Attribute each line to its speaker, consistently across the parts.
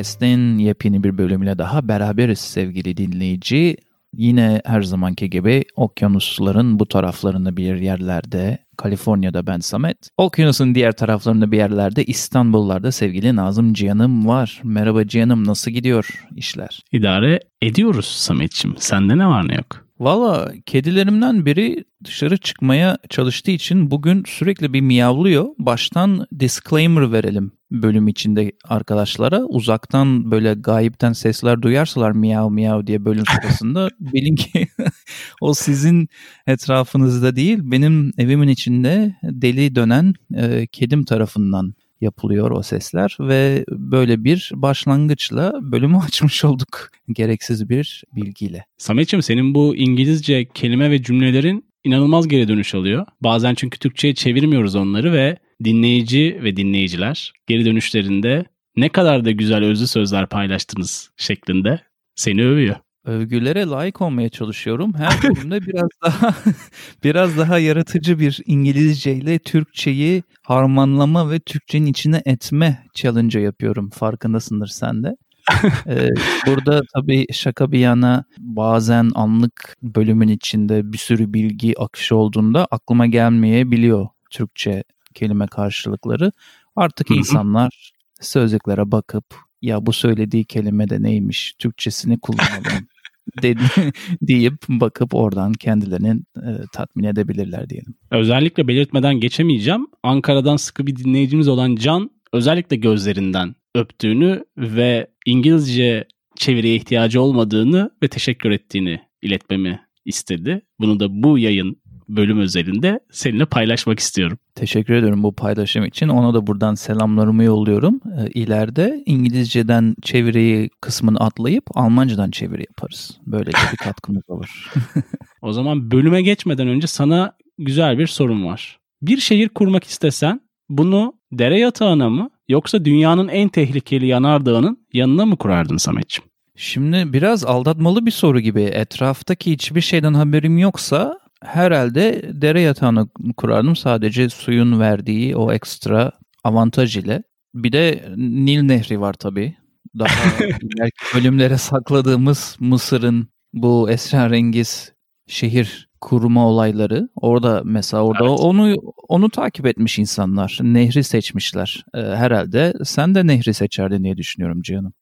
Speaker 1: Podcast'in yepyeni bir bölümüyle daha beraberiz sevgili dinleyici. Yine her zamanki gibi okyanusların bu taraflarında bir yerlerde, Kaliforniya'da ben Samet. Okyanusun diğer taraflarında bir yerlerde İstanbul'larda sevgili Nazım Cihan'ım var. Merhaba Cihan'ım nasıl gidiyor işler?
Speaker 2: İdare ediyoruz Samet'ciğim. Sende ne var ne yok?
Speaker 1: Valla kedilerimden biri dışarı çıkmaya çalıştığı için bugün sürekli bir miyavlıyor. Baştan disclaimer verelim bölüm içinde arkadaşlara. Uzaktan böyle gayipten sesler duyarsalar miyav miyav diye bölüm sırasında bilin ki o sizin etrafınızda değil benim evimin içinde deli dönen e, kedim tarafından yapılıyor o sesler ve böyle bir başlangıçla bölümü açmış olduk gereksiz bir bilgiyle.
Speaker 2: Samet'ciğim senin bu İngilizce kelime ve cümlelerin inanılmaz geri dönüş alıyor. Bazen çünkü Türkçe'ye çevirmiyoruz onları ve dinleyici ve dinleyiciler geri dönüşlerinde ne kadar da güzel özlü sözler paylaştınız şeklinde seni övüyor
Speaker 1: övgülere layık olmaya çalışıyorum. Her bölümde biraz daha biraz daha yaratıcı bir İngilizce ile Türkçeyi harmanlama ve Türkçenin içine etme challenge yapıyorum. Farkındasındır sen de. ee, burada tabii şaka bir yana bazen anlık bölümün içinde bir sürü bilgi akışı olduğunda aklıma gelmeyebiliyor Türkçe kelime karşılıkları. Artık insanlar sözlüklere bakıp ya bu söylediği kelime de neymiş Türkçesini kullanalım dedi, deyip bakıp oradan kendilerini e, tatmin edebilirler diyelim.
Speaker 2: Özellikle belirtmeden geçemeyeceğim. Ankara'dan sıkı bir dinleyicimiz olan Can özellikle gözlerinden öptüğünü ve İngilizce çeviriye ihtiyacı olmadığını ve teşekkür ettiğini iletmemi istedi. Bunu da bu yayın bölüm özelinde seninle paylaşmak istiyorum.
Speaker 1: Teşekkür ediyorum bu paylaşım için. Ona da buradan selamlarımı yolluyorum. Ee, ileride İngilizceden çeviriyi kısmını atlayıp Almancadan çeviri yaparız. Böyle bir katkımız olur.
Speaker 2: o zaman bölüme geçmeden önce sana güzel bir sorum var. Bir şehir kurmak istesen bunu dere yatağına mı yoksa dünyanın en tehlikeli yanardağının yanına mı kurardın Sametciğim?
Speaker 1: Şimdi biraz aldatmalı bir soru gibi. Etraftaki hiçbir şeyden haberim yoksa herhalde dere yatağını kurardım sadece suyun verdiği o ekstra avantaj ile. Bir de Nil Nehri var tabii. Daha bölümlere sakladığımız Mısır'ın bu esrarengiz şehir kurma olayları. Orada mesela orada evet. onu onu takip etmiş insanlar. Nehri seçmişler. Ee, herhalde sen de nehri seçerdin diye düşünüyorum Cihan'ım.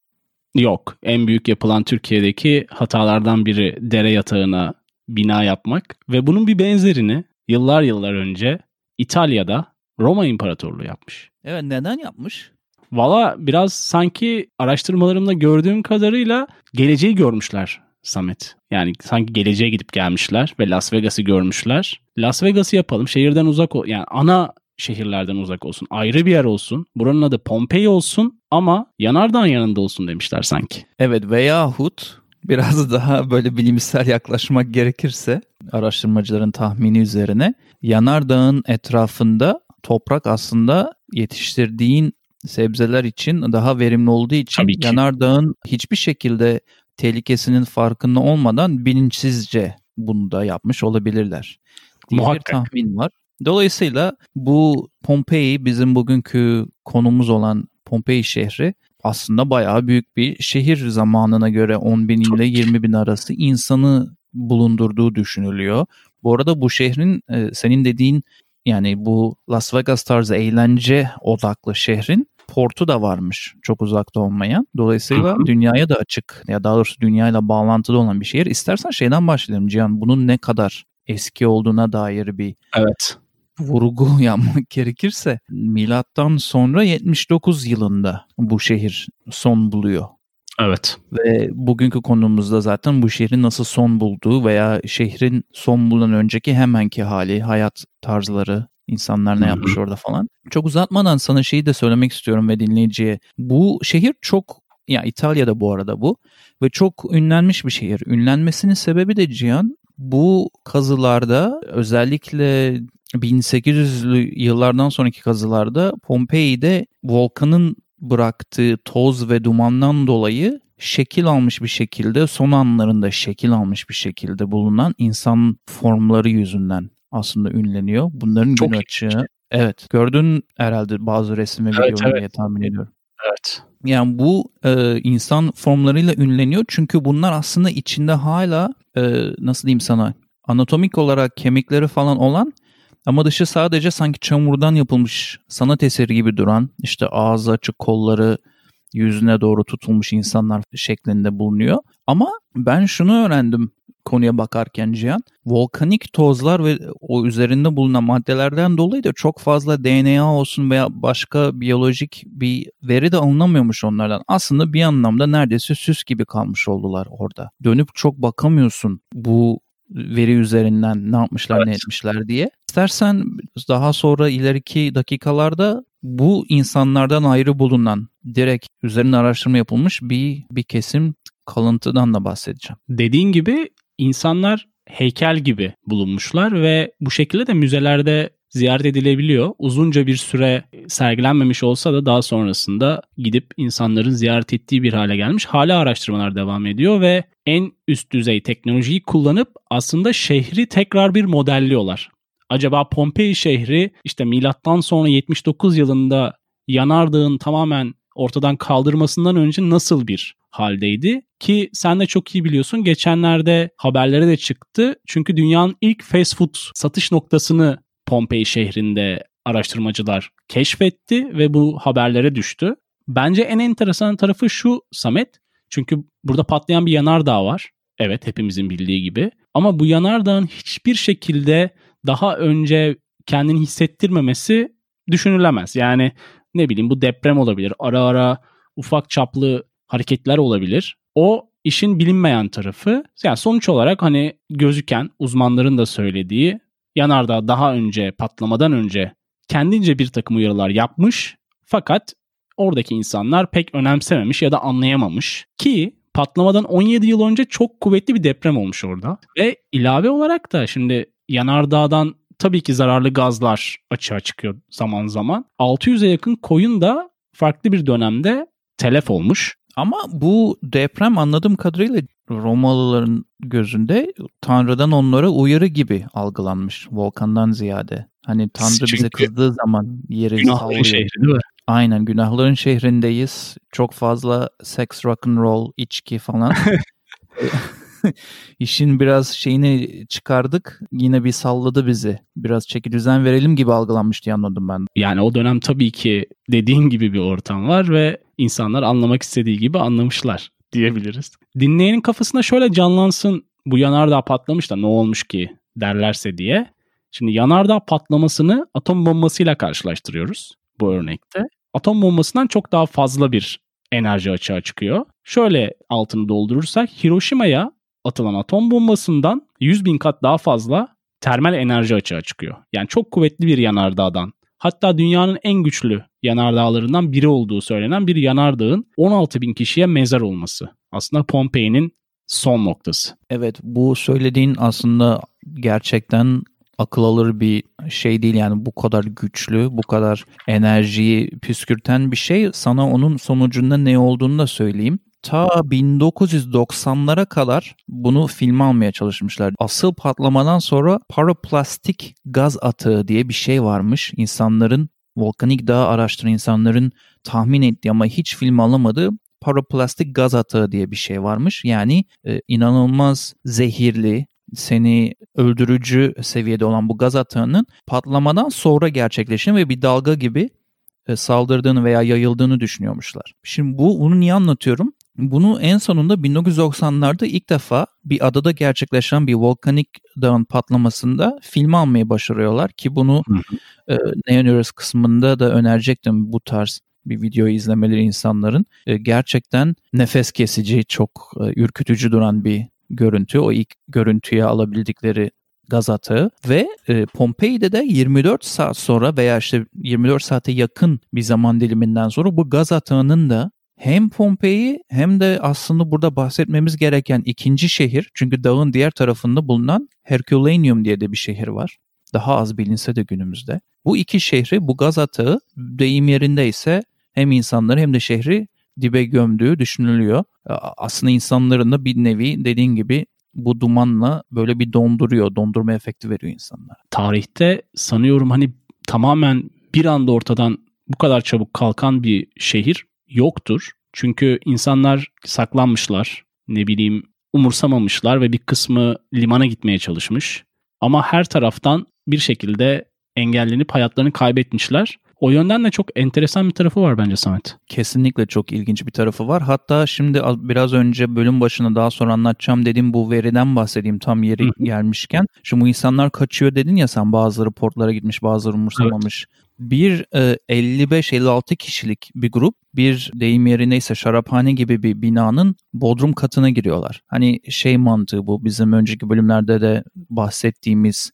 Speaker 2: Yok. En büyük yapılan Türkiye'deki hatalardan biri dere yatağına bina yapmak ve bunun bir benzerini yıllar yıllar önce İtalya'da Roma İmparatorluğu yapmış.
Speaker 1: Evet neden yapmış?
Speaker 2: Valla biraz sanki araştırmalarımda gördüğüm kadarıyla geleceği görmüşler Samet. Yani sanki geleceğe gidip gelmişler ve Las Vegas'ı görmüşler. Las Vegas'ı yapalım şehirden uzak ol yani ana şehirlerden uzak olsun. Ayrı bir yer olsun. Buranın adı Pompei olsun ama yanardağın yanında olsun demişler sanki.
Speaker 1: Evet veyahut biraz daha böyle bilimsel yaklaşmak gerekirse araştırmacıların tahmini üzerine yanardağın etrafında toprak aslında yetiştirdiğin sebzeler için daha verimli olduğu için yanardağın hiçbir şekilde tehlikesinin farkında olmadan bilinçsizce bunu da yapmış olabilirler. Diye Muhakkak. bir tahmin var. Dolayısıyla bu Pompei bizim bugünkü konumuz olan Pompei şehri aslında bayağı büyük bir şehir zamanına göre 10 bin ile 20 bin arası insanı bulundurduğu düşünülüyor. Bu arada bu şehrin e, senin dediğin yani bu Las Vegas tarzı eğlence odaklı şehrin portu da varmış çok uzakta olmayan. Dolayısıyla dünyaya da açık ya daha doğrusu dünyayla bağlantılı olan bir şehir. İstersen şeyden başlayalım Cihan bunun ne kadar eski olduğuna dair bir
Speaker 2: evet
Speaker 1: vurgu yapmak gerekirse milattan sonra 79 yılında bu şehir son buluyor.
Speaker 2: Evet.
Speaker 1: Ve bugünkü konumuzda zaten bu şehrin nasıl son bulduğu veya şehrin son bulan önceki hemenki hali, hayat tarzları, insanlar ne yapmış orada falan. Çok uzatmadan sana şeyi de söylemek istiyorum ve dinleyiciye. Bu şehir çok ya İtalya'da bu arada bu ve çok ünlenmiş bir şehir. Ünlenmesinin sebebi de Cihan bu kazılarda özellikle 1800'lü yıllardan sonraki kazılarda Pompei'de volkanın bıraktığı toz ve dumandan dolayı şekil almış bir şekilde son anlarında şekil almış bir şekilde bulunan insan formları yüzünden aslında ünleniyor. Bunların Çok gün açığı. Evet. Gördün herhalde bazı resim ve evet, evet. diye tahmin ediyorum.
Speaker 2: Evet.
Speaker 1: Yani bu e, insan formlarıyla ünleniyor çünkü bunlar aslında içinde hala e, nasıl diyeyim sana anatomik olarak kemikleri falan olan ama dışı sadece sanki çamurdan yapılmış sanat eseri gibi duran işte ağzı açık kolları yüzüne doğru tutulmuş insanlar şeklinde bulunuyor. Ama ben şunu öğrendim konuya bakarken Cihan. Volkanik tozlar ve o üzerinde bulunan maddelerden dolayı da çok fazla DNA olsun veya başka biyolojik bir veri de alınamıyormuş onlardan. Aslında bir anlamda neredeyse süs gibi kalmış oldular orada. Dönüp çok bakamıyorsun bu veri üzerinden ne yapmışlar evet. ne etmişler diye. İstersen daha sonra ileriki dakikalarda bu insanlardan ayrı bulunan direkt üzerine araştırma yapılmış bir bir kesim kalıntıdan da bahsedeceğim.
Speaker 2: Dediğin gibi insanlar heykel gibi bulunmuşlar ve bu şekilde de müzelerde ziyaret edilebiliyor. Uzunca bir süre sergilenmemiş olsa da daha sonrasında gidip insanların ziyaret ettiği bir hale gelmiş. Hala araştırmalar devam ediyor ve en üst düzey teknolojiyi kullanıp aslında şehri tekrar bir modelliyorlar. Acaba Pompei şehri işte milattan sonra 79 yılında yanardağın tamamen ortadan kaldırmasından önce nasıl bir haldeydi? Ki sen de çok iyi biliyorsun geçenlerde haberlere de çıktı. Çünkü dünyanın ilk fast food satış noktasını Pompei şehrinde araştırmacılar keşfetti ve bu haberlere düştü. Bence en enteresan tarafı şu Samet. Çünkü burada patlayan bir yanardağ var. Evet hepimizin bildiği gibi. Ama bu yanardağın hiçbir şekilde daha önce kendini hissettirmemesi düşünülemez. Yani ne bileyim bu deprem olabilir. Ara ara ufak çaplı hareketler olabilir. O işin bilinmeyen tarafı. Yani sonuç olarak hani gözüken uzmanların da söylediği yanardağ daha önce patlamadan önce kendince bir takım uyarılar yapmış. Fakat oradaki insanlar pek önemsememiş ya da anlayamamış ki patlamadan 17 yıl önce çok kuvvetli bir deprem olmuş orada. Ve ilave olarak da şimdi yanardağdan tabii ki zararlı gazlar açığa çıkıyor zaman zaman. 600'e yakın koyun da farklı bir dönemde telef olmuş.
Speaker 1: Ama bu deprem anladığım kadarıyla Romalıların gözünde Tanrı'dan onlara uyarı gibi algılanmış volkandan ziyade. Hani Tanrı Çünkü bize kızdığı zaman yeri
Speaker 2: günahların sallıyor. şehri değil mi?
Speaker 1: Aynen günahların şehrindeyiz. Çok fazla sex, rock and roll, içki falan. İşin biraz şeyini çıkardık. Yine bir salladı bizi. Biraz çeki düzen verelim gibi algılanmış diye anladım ben.
Speaker 2: Yani o dönem tabii ki dediğin gibi bir ortam var ve insanlar anlamak istediği gibi anlamışlar diyebiliriz. Dinleyenin kafasında şöyle canlansın bu yanardağ patlamış da ne olmuş ki derlerse diye. Şimdi yanardağ patlamasını atom bombasıyla karşılaştırıyoruz bu örnekte. Atom bombasından çok daha fazla bir enerji açığa çıkıyor. Şöyle altını doldurursak Hiroşima'ya atılan atom bombasından 100 bin kat daha fazla termal enerji açığa çıkıyor. Yani çok kuvvetli bir yanardağdan hatta dünyanın en güçlü yanardağlarından biri olduğu söylenen bir yanardağın 16 bin kişiye mezar olması. Aslında Pompei'nin son noktası.
Speaker 1: Evet bu söylediğin aslında gerçekten akıl alır bir şey değil yani bu kadar güçlü, bu kadar enerjiyi püskürten bir şey. Sana onun sonucunda ne olduğunu da söyleyeyim ta 1990'lara kadar bunu filme almaya çalışmışlar. Asıl patlamadan sonra paraplastik gaz atığı diye bir şey varmış. İnsanların volkanik dağ araştıran insanların tahmin ettiği ama hiç film alamadığı paraplastik gaz atığı diye bir şey varmış. Yani e, inanılmaz zehirli, seni öldürücü seviyede olan bu gaz atağının patlamadan sonra gerçekleşen ve bir dalga gibi e, saldırdığını veya yayıldığını düşünüyormuşlar. Şimdi bu bunu niye anlatıyorum? Bunu en sonunda 1990'larda ilk defa bir adada gerçekleşen bir volkanik dağın patlamasında film almayı başarıyorlar ki bunu e, Neoniverse kısmında da önerecektim bu tarz bir videoyu izlemeleri insanların. E, gerçekten nefes kesici, çok e, ürkütücü duran bir görüntü. O ilk görüntüye alabildikleri gaz atağı ve e, Pompei'de de 24 saat sonra veya işte 24 saate yakın bir zaman diliminden sonra bu gaz atağının da hem Pompei hem de aslında burada bahsetmemiz gereken ikinci şehir çünkü dağın diğer tarafında bulunan Herculaneum diye de bir şehir var. Daha az bilinse de günümüzde. Bu iki şehri bu gaz atağı deyim yerinde ise hem insanları hem de şehri dibe gömdüğü düşünülüyor. Aslında insanların da bir nevi dediğin gibi bu dumanla böyle bir donduruyor, dondurma efekti veriyor insanlara.
Speaker 2: Tarihte sanıyorum hani tamamen bir anda ortadan bu kadar çabuk kalkan bir şehir yoktur. Çünkü insanlar saklanmışlar, ne bileyim umursamamışlar ve bir kısmı limana gitmeye çalışmış. Ama her taraftan bir şekilde engellenip hayatlarını kaybetmişler. O yönden de çok enteresan bir tarafı var bence Samet.
Speaker 1: Kesinlikle çok ilginç bir tarafı var. Hatta şimdi biraz önce bölüm başına daha sonra anlatacağım dediğim bu veriden bahsedeyim tam yeri gelmişken. Şimdi bu insanlar kaçıyor dedin ya sen bazıları portlara gitmiş bazıları umursamamış. Evet. Bir e, 55-56 kişilik bir grup bir deyim yeri neyse şaraphane gibi bir binanın bodrum katına giriyorlar. Hani şey mantığı bu bizim önceki bölümlerde de bahsettiğimiz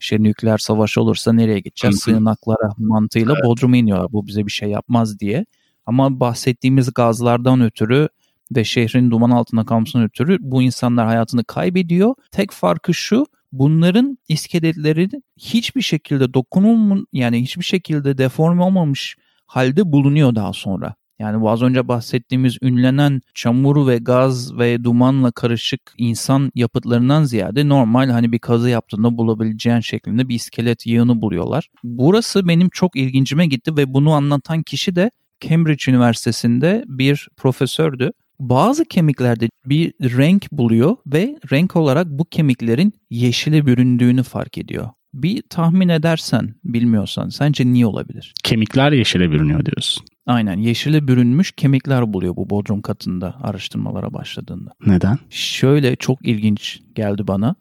Speaker 1: işte nükleer savaş olursa nereye gideceğiz? Sığınaklara mantığıyla evet. Bodrum'a iniyorlar. Bu bize bir şey yapmaz diye. Ama bahsettiğimiz gazlardan ötürü ve şehrin duman altında kalmasından ötürü bu insanlar hayatını kaybediyor. Tek farkı şu bunların iskeletleri hiçbir şekilde dokunulmun yani hiçbir şekilde deforme olmamış halde bulunuyor daha sonra. Yani bu az önce bahsettiğimiz ünlenen çamur ve gaz ve dumanla karışık insan yapıtlarından ziyade normal hani bir kazı yaptığında bulabileceğin şeklinde bir iskelet yığını buluyorlar. Burası benim çok ilgincime gitti ve bunu anlatan kişi de Cambridge Üniversitesi'nde bir profesördü. Bazı kemiklerde bir renk buluyor ve renk olarak bu kemiklerin yeşile büründüğünü fark ediyor. Bir tahmin edersen, bilmiyorsan sence niye olabilir?
Speaker 2: Kemikler yeşile bürünüyor diyorsun.
Speaker 1: Aynen yeşile bürünmüş kemikler buluyor bu bodrum katında araştırmalara başladığında.
Speaker 2: Neden?
Speaker 1: Şöyle çok ilginç geldi bana.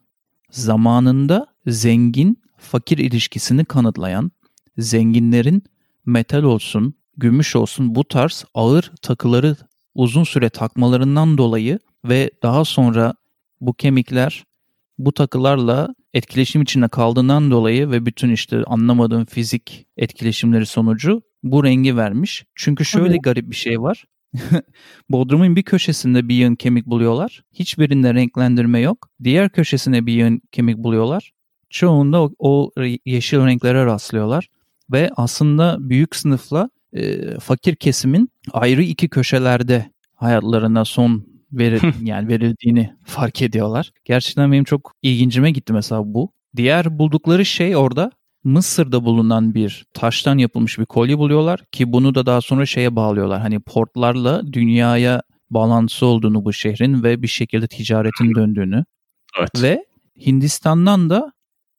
Speaker 1: Zamanında zengin fakir ilişkisini kanıtlayan zenginlerin metal olsun, gümüş olsun bu tarz ağır takıları uzun süre takmalarından dolayı ve daha sonra bu kemikler bu takılarla etkileşim içinde kaldığından dolayı ve bütün işte anlamadığım fizik etkileşimleri sonucu bu rengi vermiş. Çünkü şöyle Tabii. garip bir şey var. Bodrum'un bir köşesinde bir yığın kemik buluyorlar. Hiçbirinde renklendirme yok. Diğer köşesine bir yığın kemik buluyorlar. Çoğunda o, o yeşil renklere rastlıyorlar. Ve aslında büyük sınıfla e, fakir kesimin ayrı iki köşelerde hayatlarına son verir, yani verildiğini fark ediyorlar. Gerçekten benim çok ilgincime gitti mesela bu. Diğer buldukları şey orada Mısır'da bulunan bir taştan yapılmış bir kolye buluyorlar ki bunu da daha sonra şeye bağlıyorlar. Hani portlarla dünyaya bağlantısı olduğunu bu şehrin ve bir şekilde ticaretin döndüğünü. Evet. Ve Hindistan'dan da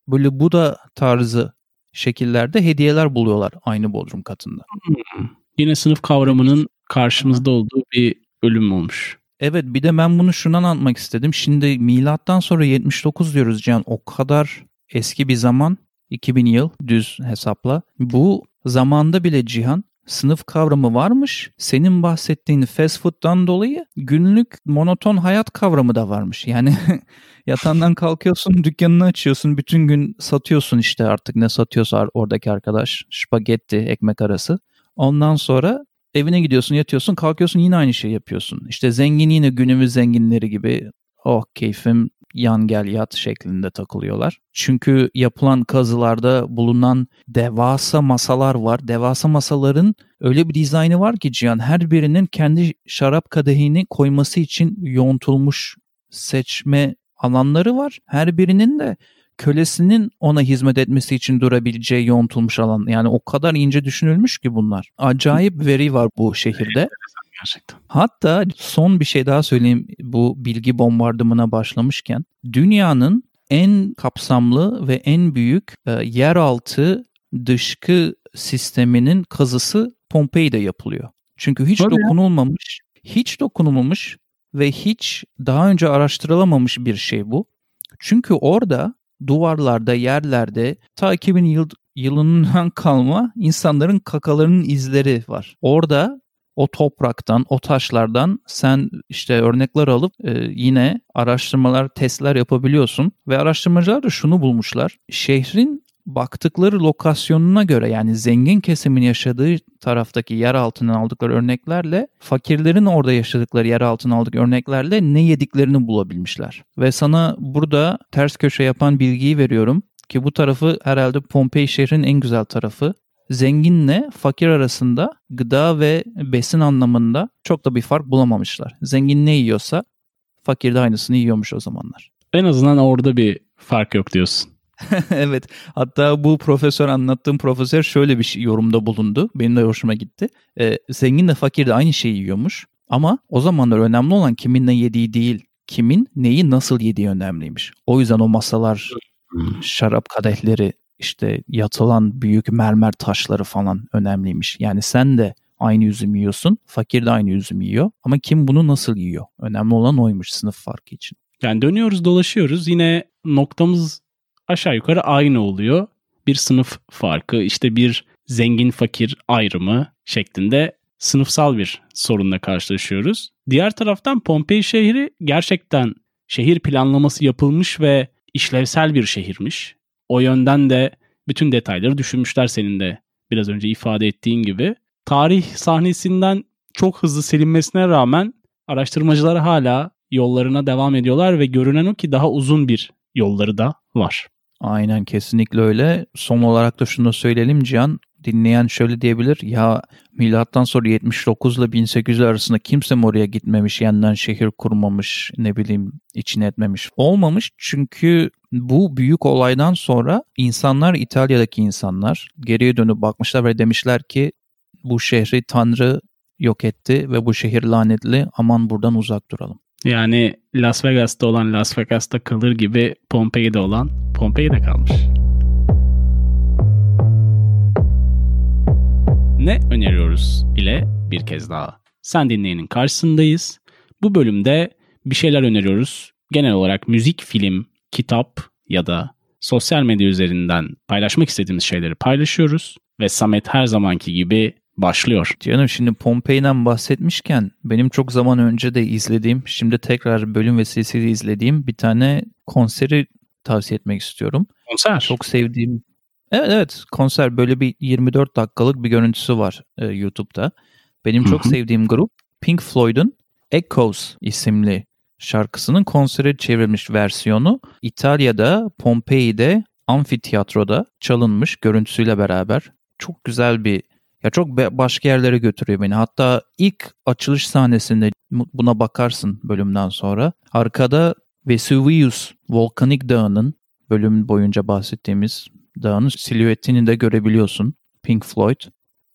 Speaker 1: böyle Buda tarzı şekillerde hediyeler buluyorlar aynı bodrum katında.
Speaker 2: Hmm. Yine sınıf kavramının karşımızda olduğu bir bölüm olmuş.
Speaker 1: Evet bir de ben bunu şundan anlatmak istedim. Şimdi milattan sonra 79 diyoruz Can. O kadar eski bir zaman 2000 yıl düz hesapla. Bu zamanda bile Cihan sınıf kavramı varmış. Senin bahsettiğin fast food'dan dolayı günlük monoton hayat kavramı da varmış. Yani yatağından kalkıyorsun, dükkanını açıyorsun, bütün gün satıyorsun işte artık ne satıyorsa oradaki arkadaş. Spagetti, ekmek arası. Ondan sonra evine gidiyorsun, yatıyorsun, kalkıyorsun yine aynı şeyi yapıyorsun. İşte zengin yine günümüz zenginleri gibi oh keyfim yan gel yat şeklinde takılıyorlar. Çünkü yapılan kazılarda bulunan devasa masalar var. Devasa masaların öyle bir dizaynı var ki Cihan her birinin kendi şarap kadehini koyması için yoğuntulmuş seçme alanları var. Her birinin de kölesinin ona hizmet etmesi için durabileceği yoğuntulmuş alan. Yani o kadar ince düşünülmüş ki bunlar. Acayip veri var bu şehirde gerçekten. Hatta son bir şey daha söyleyeyim bu bilgi bombardımına başlamışken. Dünyanın en kapsamlı ve en büyük e, yeraltı dışkı sisteminin kazısı Pompei'de yapılıyor. Çünkü hiç Tabii dokunulmamış, ya. hiç dokunulmamış ve hiç daha önce araştırılamamış bir şey bu. Çünkü orada duvarlarda, yerlerde ta 2000 yıl, yılından kalma insanların kakalarının izleri var. Orada o topraktan, o taşlardan sen işte örnekler alıp e, yine araştırmalar, testler yapabiliyorsun ve araştırmacılar da şunu bulmuşlar. Şehrin baktıkları lokasyonuna göre yani zengin kesimin yaşadığı taraftaki yer altından aldıkları örneklerle fakirlerin orada yaşadıkları yer altına aldık örneklerle ne yediklerini bulabilmişler. Ve sana burada ters köşe yapan bilgiyi veriyorum ki bu tarafı herhalde Pompei şehrin en güzel tarafı zenginle fakir arasında gıda ve besin anlamında çok da bir fark bulamamışlar. Zengin ne yiyorsa fakir de aynısını yiyormuş o zamanlar.
Speaker 2: En azından orada bir fark yok diyorsun.
Speaker 1: evet. Hatta bu profesör anlattığım profesör şöyle bir şey, yorumda bulundu. Benim de hoşuma gitti. Ee, zengin de fakir de aynı şeyi yiyormuş. Ama o zamanlar önemli olan kimin ne yediği değil, kimin neyi nasıl yediği önemliymiş. O yüzden o masalar, şarap kadehleri, işte yatılan büyük mermer taşları falan önemliymiş. Yani sen de aynı üzüm yiyorsun, fakir de aynı üzüm yiyor. Ama kim bunu nasıl yiyor? Önemli olan oymuş sınıf farkı için.
Speaker 2: Yani dönüyoruz dolaşıyoruz yine noktamız aşağı yukarı aynı oluyor. Bir sınıf farkı işte bir zengin fakir ayrımı şeklinde sınıfsal bir sorunla karşılaşıyoruz. Diğer taraftan Pompei şehri gerçekten şehir planlaması yapılmış ve işlevsel bir şehirmiş. O yönden de bütün detayları düşünmüşler senin de biraz önce ifade ettiğin gibi. Tarih sahnesinden çok hızlı silinmesine rağmen araştırmacılar hala yollarına devam ediyorlar ve görünen o ki daha uzun bir yolları da var.
Speaker 1: Aynen kesinlikle öyle. Son olarak da şunu da söyleyelim Cihan. Dinleyen şöyle diyebilir. Ya milattan sonra 79 ile 1800 arasında kimse oraya gitmemiş, yeniden şehir kurmamış, ne bileyim içine etmemiş. Olmamış çünkü bu büyük olaydan sonra insanlar İtalya'daki insanlar geriye dönüp bakmışlar ve demişler ki bu şehri Tanrı yok etti ve bu şehir lanetli aman buradan uzak duralım.
Speaker 2: Yani Las Vegas'ta olan Las Vegas'ta kalır gibi Pompei'de olan Pompei'de kalmış. Ne öneriyoruz ile bir kez daha. Sen dinleyenin karşısındayız. Bu bölümde bir şeyler öneriyoruz. Genel olarak müzik, film, kitap ya da sosyal medya üzerinden paylaşmak istediğimiz şeyleri paylaşıyoruz. Ve Samet her zamanki gibi başlıyor.
Speaker 1: Canım şimdi Pompei'den bahsetmişken benim çok zaman önce de izlediğim, şimdi tekrar bölüm vesilesiyle izlediğim bir tane konseri tavsiye etmek istiyorum.
Speaker 2: Konser.
Speaker 1: Çok sevdiğim Evet evet konser böyle bir 24 dakikalık bir görüntüsü var e, YouTube'da. Benim çok Hı-hı. sevdiğim grup Pink Floyd'un Echoes isimli şarkısının konsere çevrilmiş versiyonu İtalya'da Pompei'de amfiteyatroda çalınmış görüntüsüyle beraber. Çok güzel bir ya çok başka yerlere götürüyor beni. Hatta ilk açılış sahnesinde buna bakarsın bölümden sonra. Arkada Vesuvius volkanik dağının bölüm boyunca bahsettiğimiz dağının silüetini de görebiliyorsun. Pink Floyd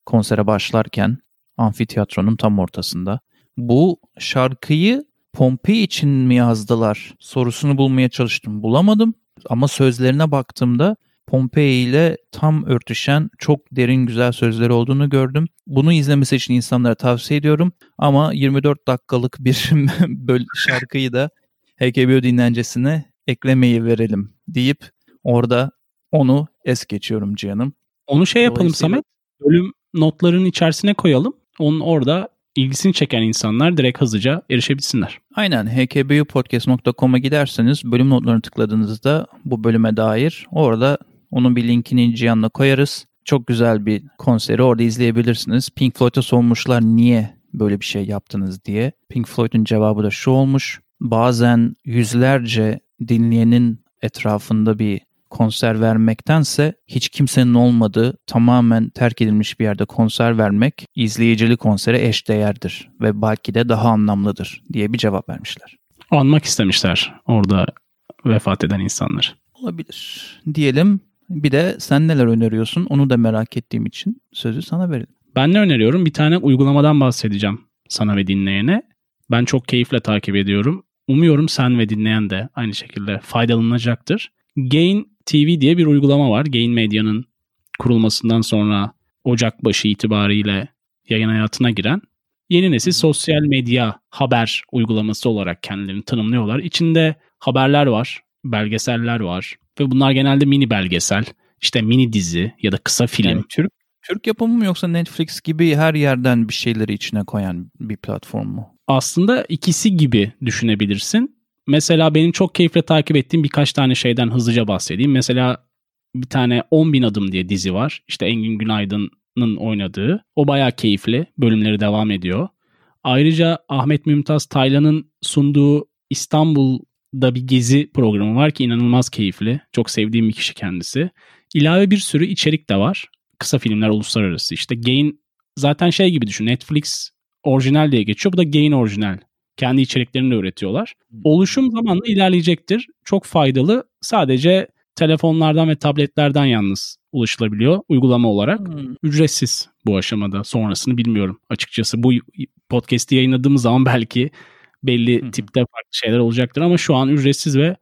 Speaker 1: konsere başlarken amfiteyatronun tam ortasında. Bu şarkıyı Pompei için mi yazdılar sorusunu bulmaya çalıştım. Bulamadım ama sözlerine baktığımda Pompei ile tam örtüşen çok derin güzel sözleri olduğunu gördüm. Bunu izlemesi için insanlara tavsiye ediyorum. Ama 24 dakikalık bir şarkıyı da HKBO dinlencesine eklemeyi verelim deyip orada onu es geçiyorum Cihan'ım.
Speaker 2: Onu şey yapalım Samet. Bölüm notlarının içerisine koyalım. Onun orada ilgisini çeken insanlar direkt hızlıca erişebilsinler.
Speaker 1: Aynen hkbupodcast.com'a giderseniz bölüm notlarını tıkladığınızda bu bölüme dair orada onun bir linkini Cihan'la koyarız. Çok güzel bir konseri orada izleyebilirsiniz. Pink Floyd'a sormuşlar niye böyle bir şey yaptınız diye. Pink Floyd'un cevabı da şu olmuş. Bazen yüzlerce dinleyenin etrafında bir konser vermektense hiç kimsenin olmadığı tamamen terk edilmiş bir yerde konser vermek izleyicili konsere eş değerdir ve belki de daha anlamlıdır diye bir cevap vermişler.
Speaker 2: Anmak istemişler orada vefat eden insanlar.
Speaker 1: Olabilir diyelim. Bir de sen neler öneriyorsun onu da merak ettiğim için sözü sana verelim.
Speaker 2: Ben ne öneriyorum? Bir tane uygulamadan bahsedeceğim sana ve dinleyene. Ben çok keyifle takip ediyorum. Umuyorum sen ve dinleyen de aynı şekilde faydalanacaktır. Gain TV diye bir uygulama var. Gain Medya'nın kurulmasından sonra Ocak başı itibariyle yayın hayatına giren yeni nesil sosyal medya haber uygulaması olarak kendilerini tanımlıyorlar. İçinde haberler var, belgeseller var ve bunlar genelde mini belgesel, işte mini dizi ya da kısa film. Yani
Speaker 1: Türk Türk yapımı mı yoksa Netflix gibi her yerden bir şeyleri içine koyan bir platform mu?
Speaker 2: Aslında ikisi gibi düşünebilirsin. Mesela benim çok keyifle takip ettiğim birkaç tane şeyden hızlıca bahsedeyim. Mesela bir tane 10 bin adım diye dizi var. İşte Engin Günaydın'ın oynadığı. O bayağı keyifli. Bölümleri devam ediyor. Ayrıca Ahmet Mümtaz Taylan'ın sunduğu İstanbul'da bir gezi programı var ki inanılmaz keyifli. Çok sevdiğim bir kişi kendisi. İlave bir sürü içerik de var. Kısa filmler uluslararası. İşte Gain zaten şey gibi düşün. Netflix orijinal diye geçiyor. Bu da Gain orijinal kendi içeriklerini üretiyorlar. Oluşum zamanla ilerleyecektir. Çok faydalı. Sadece telefonlardan ve tabletlerden yalnız ulaşılabiliyor uygulama olarak.
Speaker 1: Hmm.
Speaker 2: Ücretsiz bu aşamada. Sonrasını bilmiyorum açıkçası. Bu podcast'i yayınladığımız zaman belki belli
Speaker 1: hı.
Speaker 2: tipte farklı şeyler olacaktır ama şu an ücretsiz ve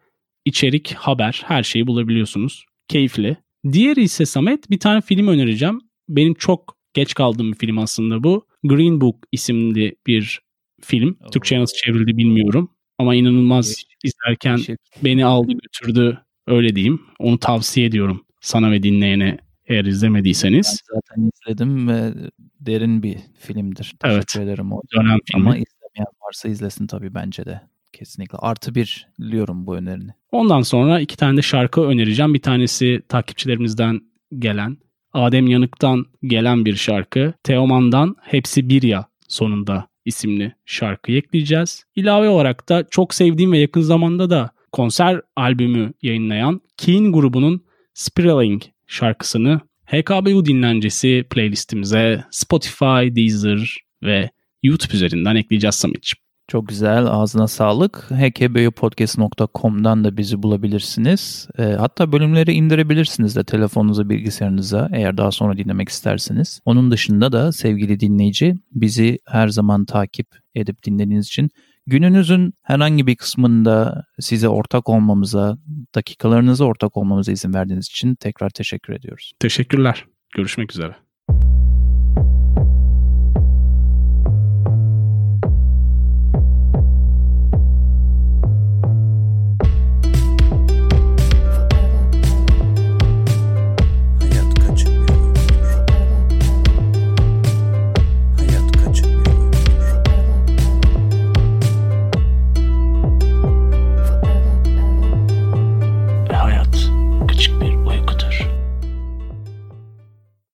Speaker 2: içerik, haber, her şeyi bulabiliyorsunuz. Keyifli. Diğeri ise Samet bir tane film önereceğim. Benim çok geç kaldığım bir film aslında bu. Green Book isimli bir film.
Speaker 1: Oo.
Speaker 2: Türkçe'ye nasıl çevrildi bilmiyorum. Ama inanılmaz izlerken
Speaker 1: Şey-
Speaker 2: beni aldı götürdü öyle diyeyim. Onu tavsiye ediyorum sana ve dinleyene eğer
Speaker 1: Ben
Speaker 2: izlemediyseniz.
Speaker 1: zaten izledim ve derin bir filmdir.
Speaker 2: Evet.
Speaker 1: Teşekkür ederim. O.
Speaker 2: Dönem filmi.
Speaker 1: Ama izlemeyen varsa izlesin tabii bence de. Kesinlikle. Artı bir biliyorum bu önerini.
Speaker 2: Ondan sonra iki tane de şarkı önereceğim. Bir tanesi takipçilerimizden gelen, Adem Yanık'tan gelen bir şarkı. Teoman'dan Hepsi Bir Ya sonunda isimli şarkıyı ekleyeceğiz. İlave olarak da çok sevdiğim ve yakın zamanda da konser albümü yayınlayan Keen grubunun Spiraling şarkısını HKBU dinlencesi playlistimize Spotify, Deezer ve YouTube üzerinden ekleyeceğiz Samet'ciğim.
Speaker 1: Çok güzel. Ağzına sağlık. hkbopodcast.com'dan da bizi bulabilirsiniz. E, hatta bölümleri indirebilirsiniz de telefonunuza, bilgisayarınıza eğer daha sonra dinlemek isterseniz. Onun dışında da sevgili dinleyici bizi her zaman takip edip dinlediğiniz için gününüzün herhangi bir kısmında size ortak olmamıza, dakikalarınıza ortak olmamıza izin verdiğiniz için tekrar teşekkür ediyoruz.
Speaker 2: Teşekkürler. Görüşmek üzere.